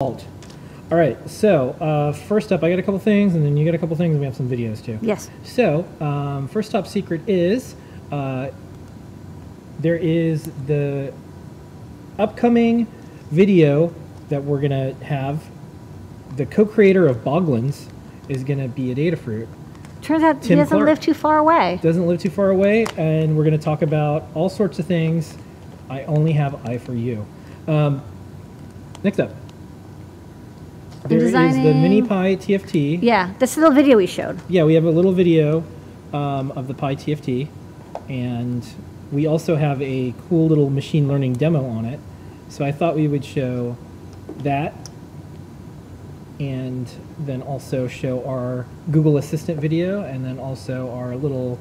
All right, so uh, first up, I got a couple things, and then you got a couple things, and we have some videos too. Yes. So, um, first top secret is uh, there is the upcoming video that we're gonna have. The co-creator of Boglins is gonna be at Adafruit. Turns out he Tim doesn't Clark. live too far away. Doesn't live too far away, and we're gonna talk about all sorts of things. I only have eye for you. Um, next up, there is the Mini Pi TFT. Yeah, this little video we showed. Yeah, we have a little video um, of the Pi TFT, and we also have a cool little machine learning demo on it. So I thought we would show that, and then also show our Google Assistant video, and then also our little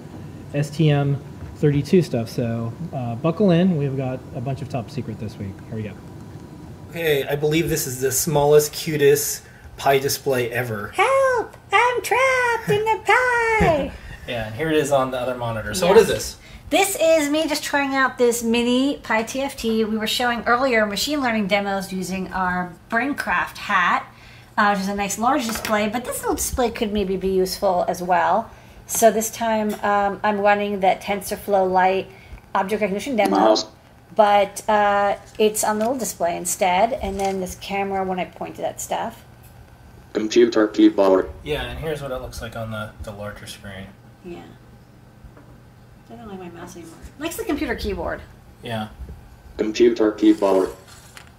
STM32 stuff. So uh, buckle in. We've got a bunch of top secret this week. Here we go. Okay, I believe this is the smallest, cutest pie display ever. Help! I'm trapped in the pie! Yeah, and here it is on the other monitor. So Yes. what is this? This is me just trying out this mini Pi TFT. We were showing earlier machine learning demos using our Braincraft hat, uh, which is a nice large display, but this little display could maybe be useful as well. So this time um, I'm running that TensorFlow Lite object recognition demo, Mouse. But uh, it's on the little display instead, and then this camera when I point to that stuff. Computer keyboard. Yeah, and here's what it looks like on the, the larger screen. Yeah. I don't like my mouse anymore. Likes the computer keyboard. Yeah. Computer keyboard.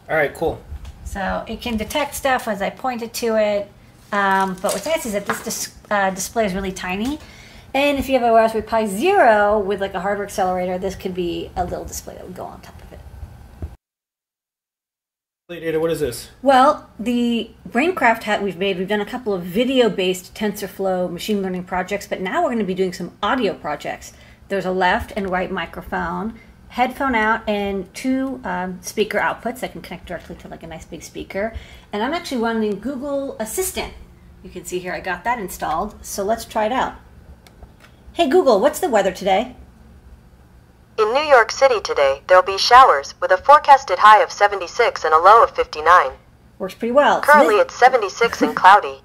All right, cool. So it can detect stuff as I pointed to it. Um, but what's nice is that this dis- uh, display is really tiny. And if you have a Raspberry Pi Zero with like a hardware accelerator, this could be a little display that would go on top of it. Data, what is this? Well, the Braincraft hat we've made, we've done a couple of video based TensorFlow machine learning projects, but now we're going to be doing some audio projects. There's a left and right microphone, headphone out, and two um, speaker outputs that can connect directly to like a nice big speaker. And I'm actually running Google Assistant. You can see here I got that installed, so let's try it out. Hey Google, what's the weather today? In New York City today, there'll be showers with a forecasted high of 76 and a low of 59. Works pretty well. Currently, it's 76 and cloudy.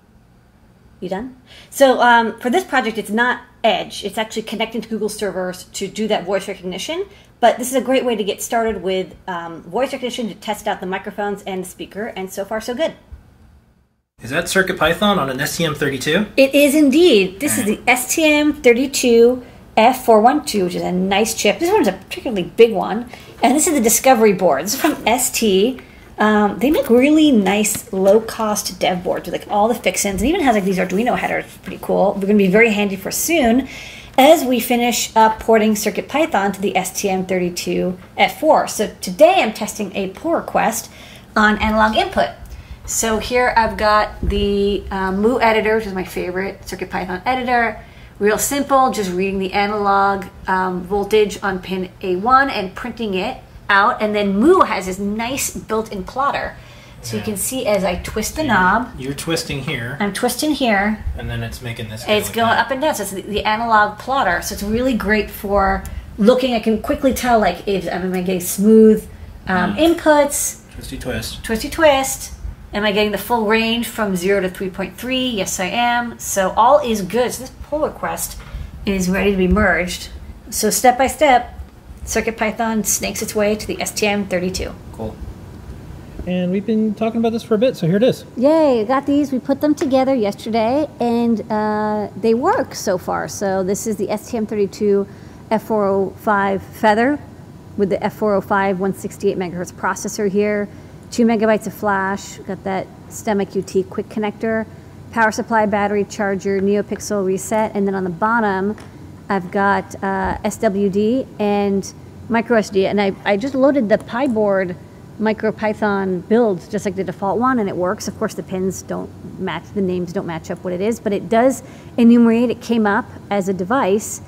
You done? So um, for this project, it's not Edge. It's actually connecting to Google servers to do that voice recognition. But this is a great way to get started with um, voice recognition to test out the microphones and the speaker. And so far, so good. Is that CircuitPython on an STM32? It is indeed. This is the STM32 F412, which is a nice chip. This one's a particularly big one. And this is the Discovery board. This is from ST. Um, they make really nice low cost dev boards with like all the fixins. It even has like these Arduino headers. Pretty cool. They're going to be very handy for soon as we finish up porting CircuitPython to the STM32 F4. So today I'm testing a pull request on analog input. So here I've got the um, Mu editor, which is my favorite CircuitPython editor. Real simple, just reading the analog um, voltage on pin A1 and printing it out. And then Mu has this nice built-in plotter. So you can see as I twist the knob, You're twisting here, I'm twisting here, and then it's making this. it's like going that. up and down. So it's the, the analog plotter. So it's really great for looking. I can quickly tell like if I'm getting smooth um, inputs, Twisty twist. twisty twist. Am I getting the full range from 0 to 3.3? Yes, I am. So all is good. So this pull request is ready to be merged. So step by step, CircuitPython snakes its way to the STM32. Cool. And we've been talking about this for a bit, so here it is. Yay, I got these. We put them together yesterday and uh, they work so far. So, this is the STM32 F405 Feather with the F405 168 megahertz processor here, two megabytes of flash, got that STEMMA QT quick connector, power supply, battery, charger, NeoPixel reset, and then on the bottom, I've got uh, SWD and micro SD. And I, I just loaded the pyboard MicroPython build just like the default one, and it works. Of course, the pins don't match, the names don't match up what it is, but it does enumerate. It came up as a device,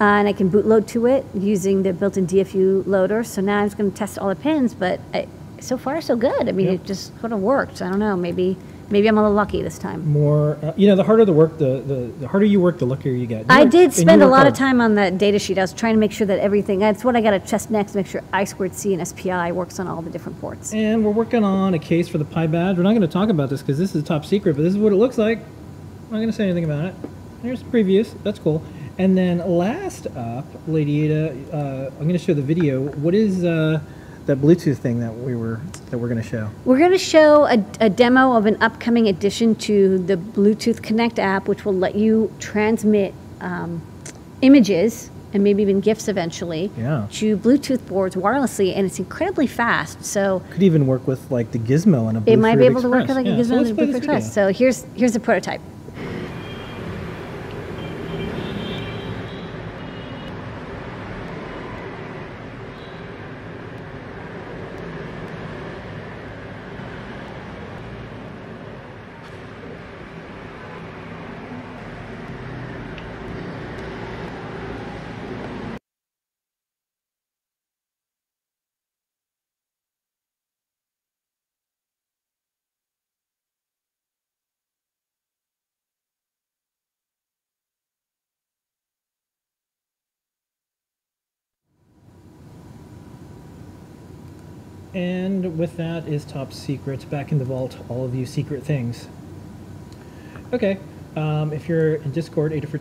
uh, and I can bootload to it using the built-in DFU loader. So now I'm just going to test all the pins, but I, so far so good. I mean, it just sort of worked. I don't know, maybe Maybe I'm a little lucky this time. More, uh, you know, the harder the work, the, the, the harder you work, the luckier you get. You I work- did spend a lot of time on that data sheet. I was trying to make sure that everything, that's what I got to test next, make sure I squared C and SPI works on all the different ports. And we're working on a case for the PyBadge. We're not going to talk about this because this is top secret, but this is what it looks like. I'm not going to say anything about it. Here's previews. That's cool. And then last up, Lady Ada, uh, I'm going to show the video. What is uh, that Bluetooth thing that we were that we're going to show? We're going to show a, a demo of an upcoming addition to the Bluefruit Connect app, which will let you transmit um, images and maybe even GIFs eventually Yeah. to Bluetooth boards wirelessly, and it's incredibly fast. So Could even work with like the Gizmo and a Bluetooth it might be able to work with like Yeah, a Gizmo let's and a Bluetooth Express. So here's here's a prototype. And with that is top secret. Back in the vault, all of you secret things. Okay, um, if you're in Discord, Ada for